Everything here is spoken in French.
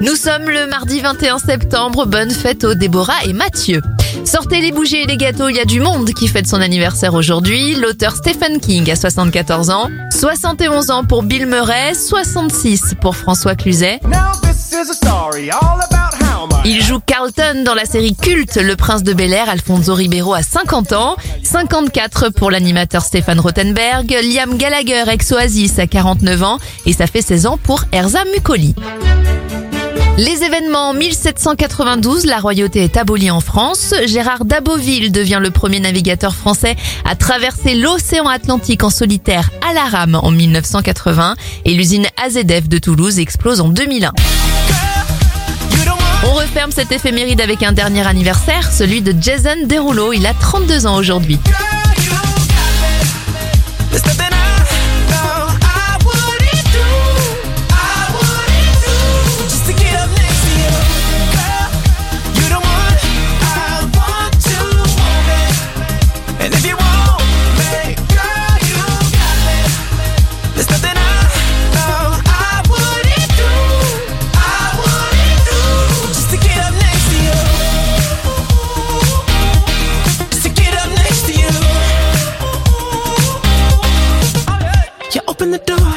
Nous sommes le mardi 21 septembre, bonne fête aux Déborah et Mathieu. Sortez les bougies et les gâteaux, il y a du monde qui fête son anniversaire aujourd'hui. L'auteur Stephen King a 74 ans, 71 ans pour Bill Murray, 66 pour François Cluzet. Il joue Carlton dans la série culte Le Prince de Bel Air. Alfonso Ribeiro a 50 ans, 54 pour l'animateur Stéphane Rothenberg. Liam Gallagher, ex-Oasis, a 49 ans et ça fait 16 ans pour Erza Mukoli. Les événements 1792, la royauté est abolie en France. Gérard d'Aboville devient le premier navigateur français à traverser l'océan Atlantique en solitaire à la rame en 1980 et l'usine AZF de Toulouse explose en 2001. On referme cette éphéméride avec un dernier anniversaire, celui de Jason Derulo. Il a 32 ans aujourd'hui. open the door.